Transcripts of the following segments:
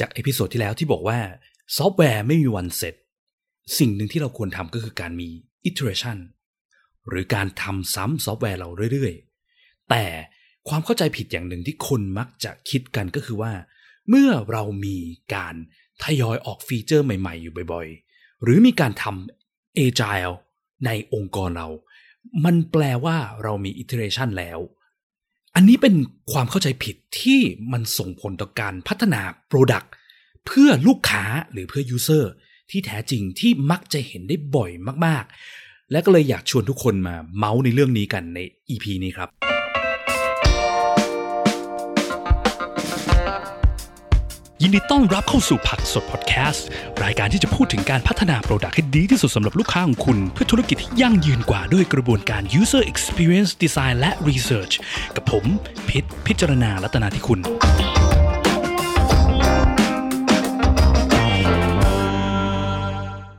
จาก episode ที่แล้วที่บอกว่าซอฟต์แวร์ไม่มีวันเสร็จ สิ่งหนึ่งที่เราควรทำก็คือการมี iteration หรือการทำซ้ำซอฟต์แวร์เราเรื่อยๆ แต่ความเข้าใจผิดอย่างหนึ่งที่คนมักจะคิดกันก็คือว่า เมื่อเรามีการทยอยออกฟีเจอร์ใหม่ๆ อยู่บ่อยๆ หรือมีการทำ agile ในองค์กรเรา มันแปลว่าเรามี iteration แล้ว อันนี้เป็นความเข้าใจผิดที่มันส่งผลต่อการพัฒนา Product เพื่อลูกค้าหรือเพื่อ User ที่แท้จริงที่มักจะเห็นได้บ่อยมาก ๆ และก็เลยอยากชวนทุกคนมาเมาส์ในเรื่องนี้กันใน EP นี้ครับ ยินดีต้อนรับเข้าสู่ผักสดพอดแคสต์รายการที่จะพูดถึงการพัฒนาโปรดักต์ให้ดีที่สุดสำหรับลูกค้าของคุณ เพื่อธุรกิจที่ยั่งยืนกว่าด้วยกระบวนการ user experience design และ research กับผมพิษพิจารณาลัตนาที่คุณ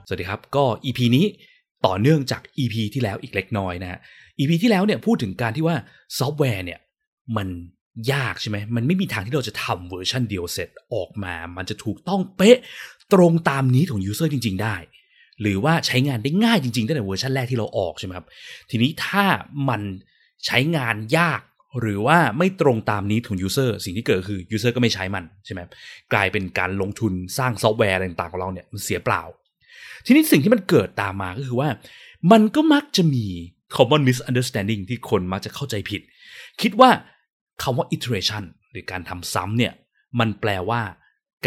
สวัสดีครับก็ EP นี้ต่อเนื่องจาก EP ที่แล้วอีกเล็กน้อยนะฮะ EP ที่แล้วเนี่ยพูดถึงการที่ว่าซอฟต์แวร์เนี่ยมัน ยากใช่ไหมมันไม่มีทางที่เราจะทำเวอร์ชันเดียวเสร็จออกมา มันจะถูกต้องเป๊ะตรงตาม need ของ user จริง ๆ ได้ หรือว่าใช้งานได้ง่ายจริงๆตั้งแต่เวอร์ชันแรกที่เราออกใช่ไหมครับ ทีนี้ถ้ามันใช้งานยากหรือว่าไม่ตรงตาม need ของ user สิ่งที่เกิดคือ user ก็ไม่ใช้มันใช่ไหมกลายเป็นการลงทุนสร้างซอฟต์แวร์อะไรต่างๆของเราเนี่ยมันเสียเปล่า ทีนี้สิ่งที่มันเกิดตามมาก็คือว่า มันก็มักจะมี common misunderstanding ที่คนมักจะเข้าใจผิด คิดว่า คำว่า iteration หรือการทำซ้ำเนี่ยมันแปลว่า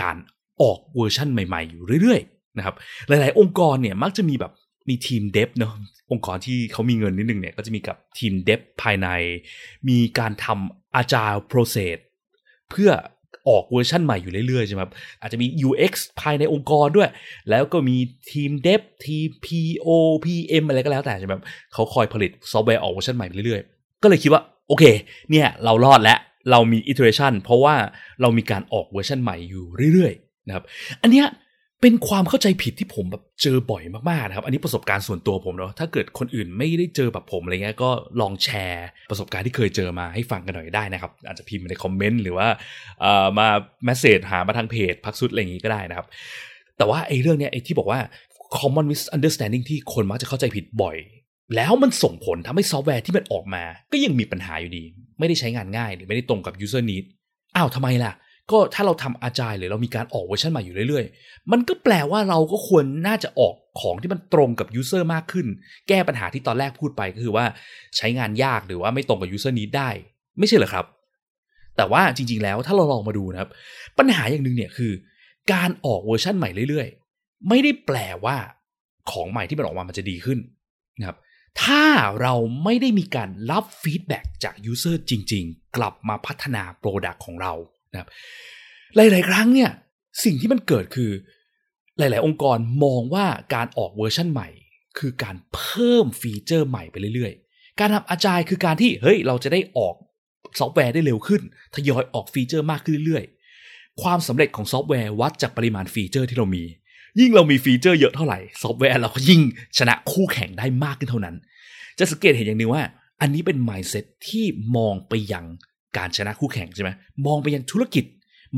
การออกเวอร์ชันใหม่ๆ อยู่เรื่อยๆนะครับหลายๆ องค์กรเนี่ยมักจะมีแบบมีทีม dev เนาะองค์กรที่เขามีเงินนิดนึงเนี่ยก็จะมีกับทีม dev ภายใน มีการทำ agile process เพื่อออกเวอร์ชันใหม่อยู่เรื่อยๆใช่ไหมครับอาจจะมี UX ภายในองค์กรด้วย แล้วก็มีทีม Dev ทีม PO PM อะไรก็แล้วแต่ใช่ไหมครับเขาคอยผลิตซอฟต์แวร์ออกเวอร์ชันใหม่เรื่อยๆ ก็เลยคิดว่า โอเค เนี่ยเรารอดแล้วเรามี iteration เพราะว่าเรามีการออกเวอร์ชันใหม่อยู่เรื่อยๆนะครับ อันเนี้ยเป็นความเข้าใจผิดที่ผมแบบเจอบ่อยมากๆนะครับ อันนี้ประสบการณ์ส่วนตัวผมเนาะถ้าเกิดคนอื่นไม่ได้เจอแบบผมอะไรเงี้ยก็ลองแชร์ประสบการณ์ที่เคยเจอมาให้ฟังกันหน่อยได้นะครับ อาจจะพิมพ์ในคอมเมนต์หรือว่าเอ่อมา message หามาทางเพจผักสดอะไรอย่างงี้ก็ได้นะครับ แต่ว่าไอ้เรื่องเนี้ยไอ้ที่บอกว่า common misunderstanding ที่คนมักจะเข้าใจผิดบ่อย แล้วมันส่งผลทำให้ซอฟต์แวร์ที่มันออกมา ก็ยังมีปัญหาอยู่ดี ไม่ได้ใช้งานง่ายหรือไม่ได้ตรงกับ user need อ้าวทำไมล่ะ ก็ถ้าเราทำ agile หรือเรามีการออกเวอร์ชันใหม่อยู่เรื่อยๆ มันก็แปลว่าเราก็ควรน่าจะออกของที่มันตรงกับ user มากขึ้น แก้ปัญหาที่ตอนแรกพูดไปก็คือว่าใช้งานยากหรือว่าไม่ตรงกับ user need ได้ ไม่ใช่เหรอครับ แต่ว่าจริง ๆ แล้วถ้าเราลองมาดูนะครับ ปัญหาอย่างหนึ่งเนี่ยคือ การออกเวอร์ชันใหม่เรื่อยๆ ไม่ได้แปลว่าของใหม่ที่มันออกมามันจะดีขึ้นนะครับ ถ้าเราไม่ได้มีการรับ feedback จาก user จริง ๆ กลับมาพัฒนา product ของเรานะครับหลาย ๆ ครั้งเนี่ยสิ่งที่มันเกิดคือ หลาย ๆ องค์กรมองว่าการออกเวอร์ชันใหม่ คือการเพิ่มฟีเจอร์ใหม่ไปเรื่อย ๆ การทำ agile คือการที่เฮ้ยเราจะได้ออกซอฟต์แวร์ได้เร็วขึ้น ทยอยออกฟีเจอร์มากขึ้นเรื่อย ๆ ความสำเร็จของซอฟต์แวร์วัดจากปริมาณฟีเจอร์ที่เรามี ยิ่งเรามีฟีเจอร์เยอะเท่าไหร่ซอฟต์แวร์เราก็ยิ่งชนะคู่แข่งได้มากขึ้นเท่านั้น จะสังเกตเห็นอย่างนึงว่า อันนี้เป็น mindset ที่มองไปยังการชนะคู่แข่งใช่ไหมมองไปยังธุรกิจ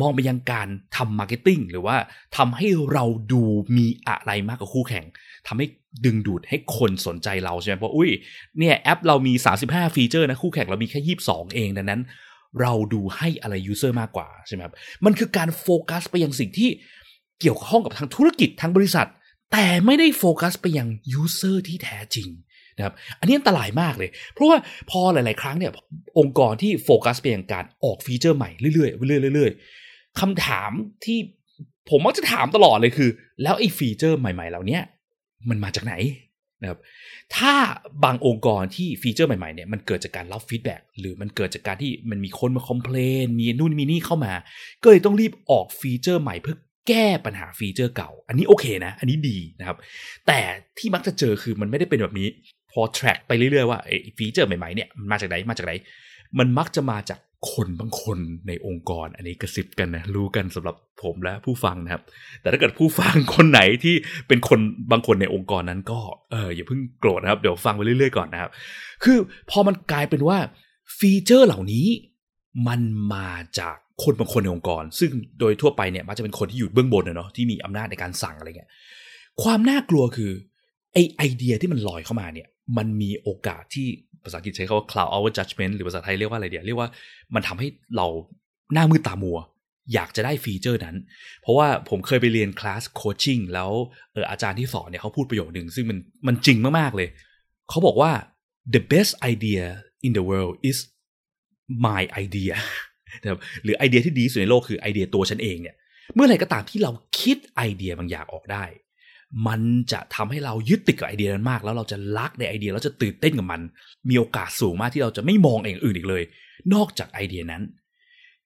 มองไปยังการทำ marketing หรือว่าทำให้เราดูมีอะไรมากกว่าคู่แข่งทำให้ดึงดูดให้คนสนใจเราใช่ไหมเพราะอุ้ยเนี่ยแอปเรามี 35 ฟีเจอร์นะคู่แข่งเรามีแค่ 22 เองดังนั้น เราดูให้อะไร user มากกว่าใช่ไหมครับมันคือการโฟกัสไปยังสิ่งที่ เกี่ยวข้องกับทางธุรกิจทางบริษัท แต่ไม่ได้โฟกัสไปยัง user ที่แท้จริงนะครับอันนี้อันตรายมากเลย เพราะว่าพอหลาย ๆ ครั้งเนี่ยองค์กรที่โฟกัสไปยังการออกฟีเจอร์ใหม่เรื่อยๆเรื่อยๆคำถามที่ผมมักจะถามตลอดเลยคือ แล้วไอ้ฟีเจอร์ใหม่ ๆ เหล่านี้มันมาจากไหนนะครับถ้าบางองค์กรที่ฟีเจอร์ใหม่ ๆ เนี่ยมันเกิดจากการรับ feedback หรือมันเกิดจากการที่มันมีคนมา complainมีนู่นมีนี่เข้ามา ก็เลยต้องรีบออกฟีเจอร์ใหม่เพื่อ แก้ปัญหาฟีเจอร์เก่า อันนี้โอเคนะ อันนี้ดีนะครับ แต่ที่มักจะเจอคือมันไม่ได้เป็นแบบนี้ พอ track ไปเรื่อยๆว่าไอ้ฟีเจอร์ใหม่ๆเนี่ยมันมาจากไหนมาจากไหน มันมักจะมาจากคนบางคนในองค์กร อันนี้กระซิบกันนะรู้กันสำหรับผมและผู้ฟังนะครับ แต่ถ้าเกิดผู้ฟังคนไหนที่เป็นคนบางคนในองค์กรนั้นก็เอออย่าเพิ่งโกรธนะครับ เดี๋ยวฟังไปเรื่อยๆก่อนนะครับ คือพอมันกลายเป็นว่าฟีเจอร์เหล่านี้มันมาจาก คนบางคนในองค์กร ซึ่งโดยทั่วไปเนี่ยมักจะเป็นคนที่อยู่เบื้องบนเนาะที่มีอำนาจในการสั่งอะไรเงี้ยความน่ากลัวคือไอ้ไอเดียที่มันลอยเข้ามาเนี่ย มันมีโอกาสที่ภาษาอังกฤษใช้คำว่า cloud our judgment หรือภาษาไทยเรียกว่าอะไรเดียวเรียกว่ามันทำให้เราหน้ามืดตามัว อยากจะได้ฟีเจอร์นั้น เพราะว่าผมเคยไปเรียนคลาส coaching แล้วเอออาจารย์ที่สอนเนี่ยเขาพูดประโยคหนึ่งซึ่งมันมันจริงมากๆเลย เขาบอกว่า the best idea in the world is my idea นะครับหรือไอเดียที่ดีสุดในโลกคือไอเดียตัวฉันเองเนี่ย เมื่อไหร่ก็ตามที่เราคิดไอเดียบางอย่างออกได้ มันจะทำให้เรายึดติดกับไอเดียนั้นมาก แล้วเราจะรักในไอเดียแล้วจะตื่นเต้นกับมัน มีโอกาสสูงมากที่เราจะไม่มองอย่างอื่นอีกเลย นอกจากไอเดียนั้น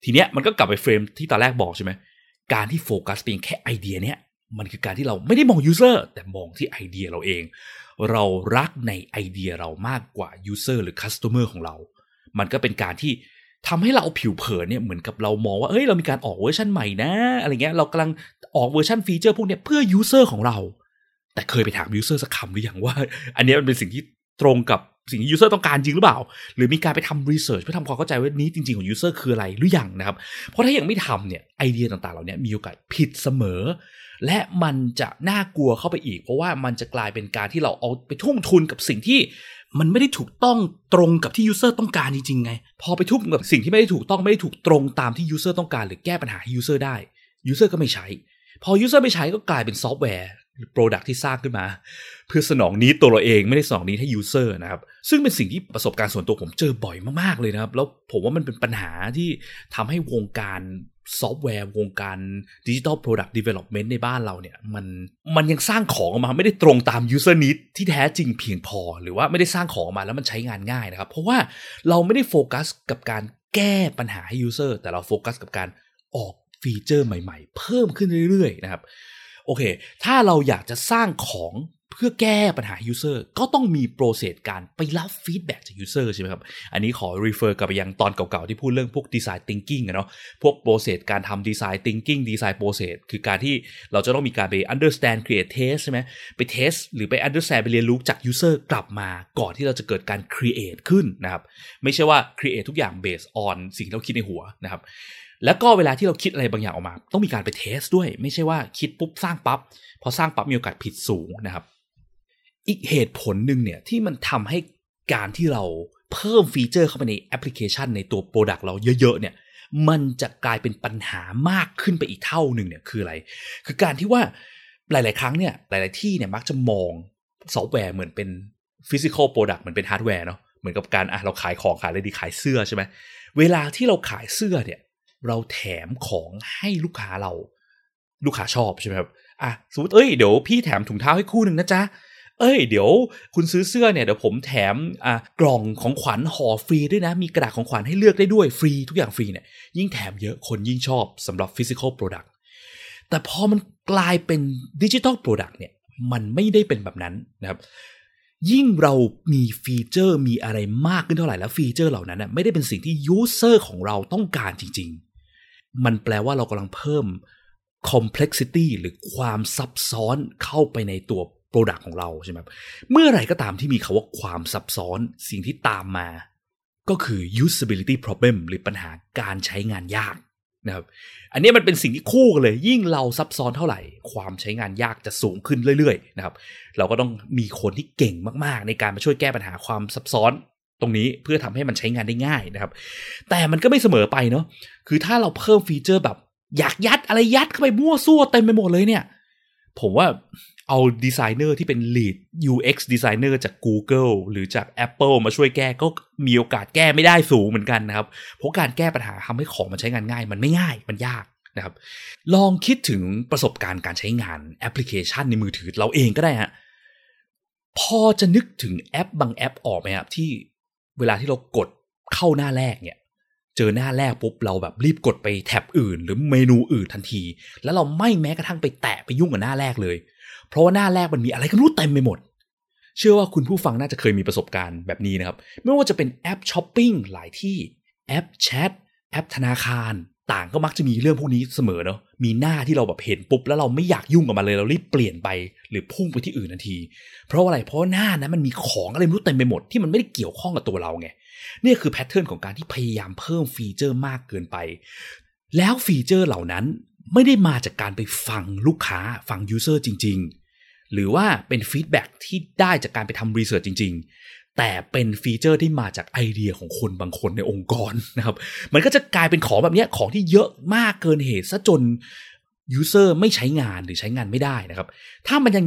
ทีเนี้ยมันก็กลับไปเฟรมที่ตอนแรกบอกใช่ไหมการที่โฟกัสเพียงแค่ไอเดียเนี้ยมันคือการที่เราไม่ได้มอง user แต่มองที่ไอเดียเราเอง เรารักในไอเดียเรามากกว่า user หรือ customer ของเรา มันก็เป็นการที่ ทำให้เราผิวเผินเนี่ยเหมือนกับเรามองว่าเอ้ยเรามีการออกเวอร์ชันใหม่นะอะไรเงี้ยเรากำลังออกเวอร์ชันฟีเจอร์พวกเนี้ยเพื่อ user ของเรา แต่เคยไปถาม user สักคำหรือยังว่า อันนี้มันเป็นสิ่งที่ตรงกับสิ่งที่ user ต้องการจริงหรือเปล่า หรือมีการไปทำ research เพื่อทำความเข้าใจว่า need จริงๆของ user คืออะไรหรือยังนะครับ เพราะถ้ายังไม่ทำเนี่ยไอเดียต่างๆเหล่านี้มีโอกาสผิดเสมอ และมันจะน่ากลัวเข้าไปอีก เพราะว่ามันจะกลายเป็นการที่เราเอาไปทุ่มทุนกับสิ่งที่ มันไม่ได้ถูกต้องตรงกับที่ user ต้องการจริงๆไง พอไปทุ่มกับสิ่งที่ไม่ได้ถูกต้องไม่ได้ถูกตรงตามที่ user ต้องการหรือแก้ปัญหาให้ user ได้ user ก็ไม่ใช้ พอ user ไม่ใช้ก็กลายเป็นซอฟต์แวร์หรือ product ที่สร้างขึ้นมา เพื่อสนอง need ตัวเราเองไม่ได้สนอง need ให้ user นะครับ ซึ่งเป็นสิ่งที่ประสบการณ์ส่วนตัวผมเจอบ่อยมากๆเลยนะครับ แล้วผมว่ามันเป็นปัญหาที่ทำให้วงการ ซอฟต์แวร์วงการ digital product development ในบ้านเราเนี่ยมันมันยังสร้างของออกมาไม่ได้ตรงตาม user need ที่แท้จริงเพียงพอ หรือว่าไม่ได้สร้างของออกมาแล้วมันใช้งานง่ายนะครับ เพราะว่าเราไม่ได้โฟกัสกับการแก้ปัญหาให้ user แต่เราโฟกัสกับการออกฟีเจอร์ใหม่ๆ เพิ่มขึ้นเรื่อยๆนะครับโอเค ถ้าเราอยากจะสร้างของ เพื่อแก้ปัญหา user ก็ต้องมี process การไปรับ feedback จาก user ใช่ไหมครับ อันนี้ขอ refer กลับไปยังตอนเก่าๆ ที่พูดเรื่องพวก design thinking เนาะพวก process การทำ design thinking design process คือการที่เราจะต้องมีการไป understand create test ใช่ไหมไป test หรือไป understand ไปเรียนรู้จาก user กลับมาก่อนที่เราจะเกิดการ create ขึ้นนะครับ ไม่ใช่ว่า create ทุกอย่าง based on สิ่งที่เราคิดในหัวนะครับแล้วก็เวลาที่เราคิดอะไรบางอย่างออกมา ต้องมีการไป test ด้วย ไม่ใช่ว่าคิดปุ๊บสร้างปับ๊บพอสร้างปั๊บมีโอกาสผิดสูงนะครับ อีกเหตุผลหนึ่งเนี่ยที่มันทำให้การที่เราเพิ่มฟีเจอร์เข้าไปในแอปพลิเคชันในตัว product เราเยอะๆเนี่ยมันจะกลายเป็นปัญหามากขึ้นไปอีกเท่าหนึ่งเนี่ยคืออะไร คือการที่ว่าหลาย ๆ ครั้งเนี่ยหลาย ๆ ที่เนี่ยมักจะมองซอฟต์แวร์เหมือนเป็น physical product เหมือนเป็นฮาร์ดแวร์เนาะเหมือนกับการอะเราขายของขายอะไรดีขายเสื้อใช่ไหมเวลาที่เราขายเสื้อเนี่ยเราแถมของให้ลูกค้าเรา ลูกค้าชอบใช่ไหมครับอะสมมติเอ้ยเดี๋ยวพี่แถมถุงเท้าให้คู่หนึ่งนะจ๊ะ เอ้ยเดี๋ยวคุณซื้อเสื้อเนี่ยเดี๋ยวผมแถมอะกล่องของขวัญห่อฟรีด้วยนะ มีกระดาษของขวัญให้เลือกได้ด้วยฟรีทุกอย่างฟรีเนี่ยยิ่งแถมเยอะคนยิ่งชอบสำหรับ physical product แต่พอมันกลายเป็น digital product เนี่ยมันไม่ได้เป็นแบบนั้นนะครับยิ่งเรามีฟีเจอร์มีอะไรมากขึ้นเท่าไหร่แล้วฟีเจอร์เหล่านั้นไม่ได้เป็นสิ่งที่ user ของเราต้องการจริง ๆ มันแปลว่าเรากำลังเพิ่ม complexity หรือความซับซ้อนเข้าไปในตัว Product ของเราใช่ไหมเมื่อไหร่ก็ตามที่มีคาว่าความซับซ้อนสิ่งที่ตามมา ก็คือ usability problem หรือปัญหาการใช้งานยากนะครับอันนี้มันเป็นสิ่งที่คู่กันเลย ยิ่งเราซับซ้อนเท่าไหร่ ความใช้งานยากจะสูงขึ้นเรื่อยๆนะครับเราก็ต้องมีคนที่เก่งมากๆ ในการมาช่วยแก้ปัญหาความซับซ้อนตรงนี้เพื่อทำให้มันใช้งานได้ง่ายนะครับ แต่มันก็ไม่เสมอไปเนาะคือถ้าเราเพิ่มฟีเจอร์แบบอยากยัดอะไรยัดเข้าไปมั่วซั่วเต็มไปหมดเลยเนี่ย ผมว่าเอาดีไซเนอร์ที่เป็น lead UX designer จาก Google หรือจาก Apple มาช่วยแก้ก็มีโอกาสแก้ไม่ได้สูงเหมือนกันนะครับ เพราะการแก้ปัญหาทำให้ของมันใช้งานง่าย มันไม่ง่ายมันยากนะครับ ลองคิดถึงประสบการณ์การใช้งานแอปพลิเคชันในมือถือเราเองก็ได้ฮะพอจะนึกถึงแอปบางแอปออกไหมครับที่เวลาที่เรากดเข้าหน้าแรกเนี่ย เจอหน้าแรกปุ๊บเราแบบรีบกดไปแท็บอื่น หรือเมนูอื่นทันที แล้วเราไม่แม้กระทั่งไปแตะไปยุ่งกับหน้าแรกเลย เพราะว่าหน้าแรกมันมีอะไรก็ไม่รู้เต็มไปหมด เชื่อว่าคุณผู้ฟังน่าจะเคยมีประสบการณ์แบบนี้นะครับ ไม่ว่าจะเป็นแอปช้อปปิ้งหลายที่แอปแชทแอปธนาคารต่างก็มักจะมีเรื่องพวกนี้เสมอเนาะ มีหน้าที่เราแบบเห็นปุ๊บแล้วเราไม่อยากยุ่งกับมันเลยเรารีบเปลี่ยนไปหรือพุ่งไปที่อื่นทันที เพราะอะไร เพราะหน้านั้นมันมีของอะไรไม่รู้เต็มไปหมดที่มันไม่ได้เกี่ยวข้องกับตัวเราไง นี่คือ pattern ของการที่พยายามเพิ่มฟีเจอร์มากเกินไป แล้วฟีเจอร์เหล่านั้นไม่ได้มาจากการไปฟังลูกค้าฟัง user จริง ๆ หรือว่าเป็น feedback ที่ได้จากการไปทำ research จริง ๆ แต่เป็นฟีเจอร์ที่มาจากไอเดียของคนบางคนในองค์กรนะครับ มันก็จะกลายเป็นของแบบนี้ของที่เยอะมากเกินเหตุซะจน user ไม่ใช้งานหรือใช้งานไม่ได้นะครับ ถ้ามันยัง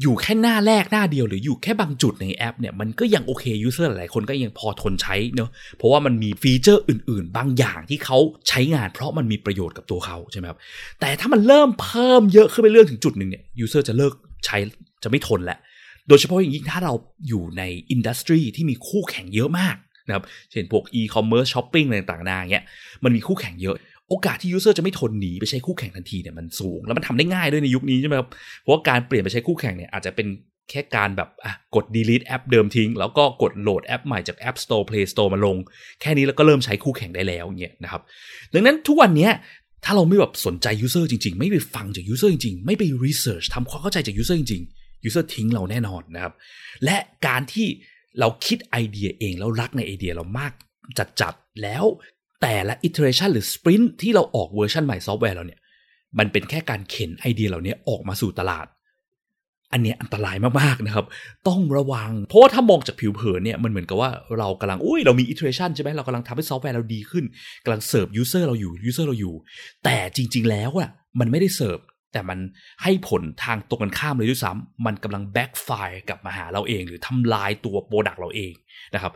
อยู่แค่หน้าแรกหน้าเดียวหรืออยู่แค่บางจุดในแอปเนี่ยมันก็ยังโอเค user หลายคนก็ยังพอทนใช้เนาะเพราะว่ามันมีฟีเจอร์อื่น ๆ บางอย่างที่เขาใช้งาน เพราะมันมีประโยชน์กับตัวเขาใช่ไหมครับแต่ถ้ามันเริ่มเพิ่มเยอะขึ้นไปเรื่อยถึงจุดหนึ่งเนี่ย user จะเลิกใช้จะไม่ทนแล้วโดยเฉพาะอย่างยิ่งถ้าเราอยู่ใน industry ที่มีคู่แข่งเยอะมากนะครับเช่นพวกอีคอมเมิร์ซช้อปปิ้งอะไรต่างๆเนี่ยมันมีคู่แข่งเยอะ โอกาสที่ user จะไม่ทนหนีไปใช้คู่แข่งทันทีเนี่ยมันสูง แล้วมันทำได้ง่ายด้วยในยุคนี้ใช่ไหมครับเพราะว่าการเปลี่ยนไปใช้คู่แข่งเนี่ยอาจจะเป็นแค่การแบบกด delete แอปเดิมทิ้ง แล้วก็กดโหลดแอปใหม่จาก App Store Play Store มาลง แค่นี้แล้วก็เริ่มใช้คู่แข่งได้แล้วเนี่ยนะครับดังนั้นทุกวันนี้ถ้าเราไม่แบบสนใจ user จริง ๆ ไม่ไปฟังจาก user จริง ๆ ไม่ไป research ทำความเข้าใจจาก user จริงๆ user ทิ้งเราแน่นอนนะครับ และการที่เราคิดไอเดียเองแล้วรักในไอเดียเรามากจัดๆแล้ว แต่ละ iteration หรือ sprint ที่เราออกเวอร์ชันใหม่ซอฟต์แวร์เราเนี่ย มันเป็นแค่การเข็นไอเดียเหล่านี้ออกมาสู่ตลาด อันนี้อันตรายมากๆนะครับ ต้องระวัง เพราะว่าถ้ามองจากผิวเผินเนี่ย มันเหมือนกับว่าเรากำลัง อุ้ย เรามี iteration ใช่ไหมเรากำลังทำให้ซอฟต์แวร์เราดีขึ้นกำลังเสิร์ฟ user เราอยู่ user เราอยู่ แต่จริง ๆ แล้วอะมันไม่ได้เสิร์ฟแต่มันให้ผลทางตรงกันข้ามเลยด้วยซ้ำมันกำลัง backfire กลับมาหาเราเอง หรือทำลายตัว product เราเองนะครับ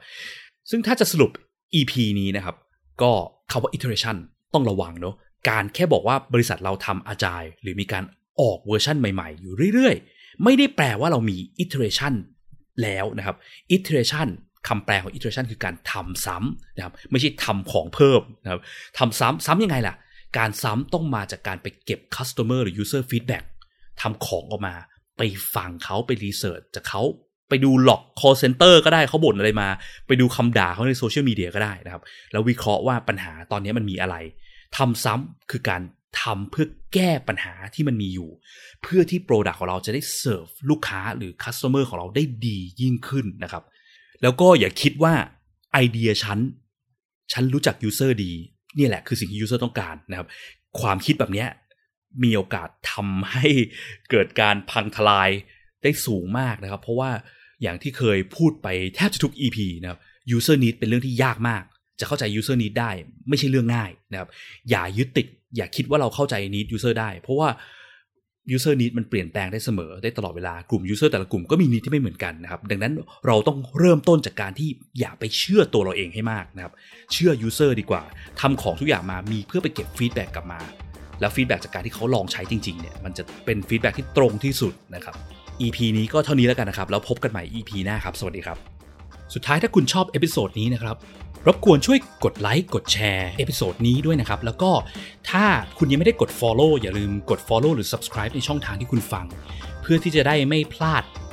ซึ่งถ้าจะสรุป EP นี้นะครับ ก็คำว่า iteration ต้องระวังเนาะการแค่บอกว่าบริษัทเราทำ Agile หรือมีการออกเวอร์ชันใหม่ๆ อยู่เรื่อยๆ ไม่ได้แปลว่าเรามี iteration แล้วนะครับ iteration คำแปลของ iteration คือการทำซ้ำนะครับไม่ใช่ทำของเพิ่มนะครับทำซ้ำซ้ำยังไงล่ะ การซ้ำต้องมาจากการไปเก็บ customer หรือ user feedback ทำของออกมา ไปฟังเขาไป research จากเขา ไปดู log call center ก็ได้เขาบ่นอะไรมา ไปดูคำด่าเขาในโซเชียลมีเดียก็ได้นะครับ แล้ววิเคราะห์ว่าปัญหาตอนนี้มันมีอะไรทำซ้ำคือการทำเพื่อแก้ปัญหาที่มันมีอยู่ เพื่อที่ product ของเราจะได้เสิร์ฟลูกค้าหรือ customer ของเราได้ดียิ่งขึ้นนะครับ แล้วก็อย่าคิดว่าไอเดียฉันฉันรู้จัก user ดีนี่แหละคือสิ่งที่ user ต้องการนะครับ ความคิดแบบนี้มีโอกาสทำให้เกิดการพังทลายได้สูงมากนะครับ เพราะว่า อย่างที่เคยพูดไปแทบจะทุก EP นะครับ user need เป็นเรื่องที่ยากมาก จะเข้าใจ user need ได้ไม่ใช่เรื่องง่ายนะครับ อย่ายึดติด อย่าคิดว่าเราเข้าใจ need user ได้ เพราะว่า user need มันเปลี่ยนแปลงได้เสมอได้ตลอดเวลากลุ่ม user แต่ละกลุ่มก็มี need ที่ไม่เหมือนกันนะครับ ดังนั้นเราต้องเริ่มต้นจากการที่อย่าไปเชื่อตัวเราเองให้มากนะครับ เชื่อ user ดีกว่าทำของทุกอย่างมามีเพื่อไปเก็บ feedback กลับมา แล้ว feedback จากการที่เขาลองใช้จริงๆเนี่ยมันจะเป็น feedback ที่ตรงที่สุดนะครับ EP นี้ก็เท่านี้แล้วกันนะครับ แล้วพบกันใหม่ EP หน้าครับ สวัสดีครับ สุดท้ายถ้าคุณชอบ episode นี้นะครับรบกวนช่วยกดไลค์กดแชร์ episode นี้ด้วยนะครับ แล้วก็ถ้าคุณยังไม่ได้กด Follow อย่าลืมกด Follow หรือ Subscribe ในช่องทางที่คุณฟัง เพื่อที่จะได้ไม่พลาด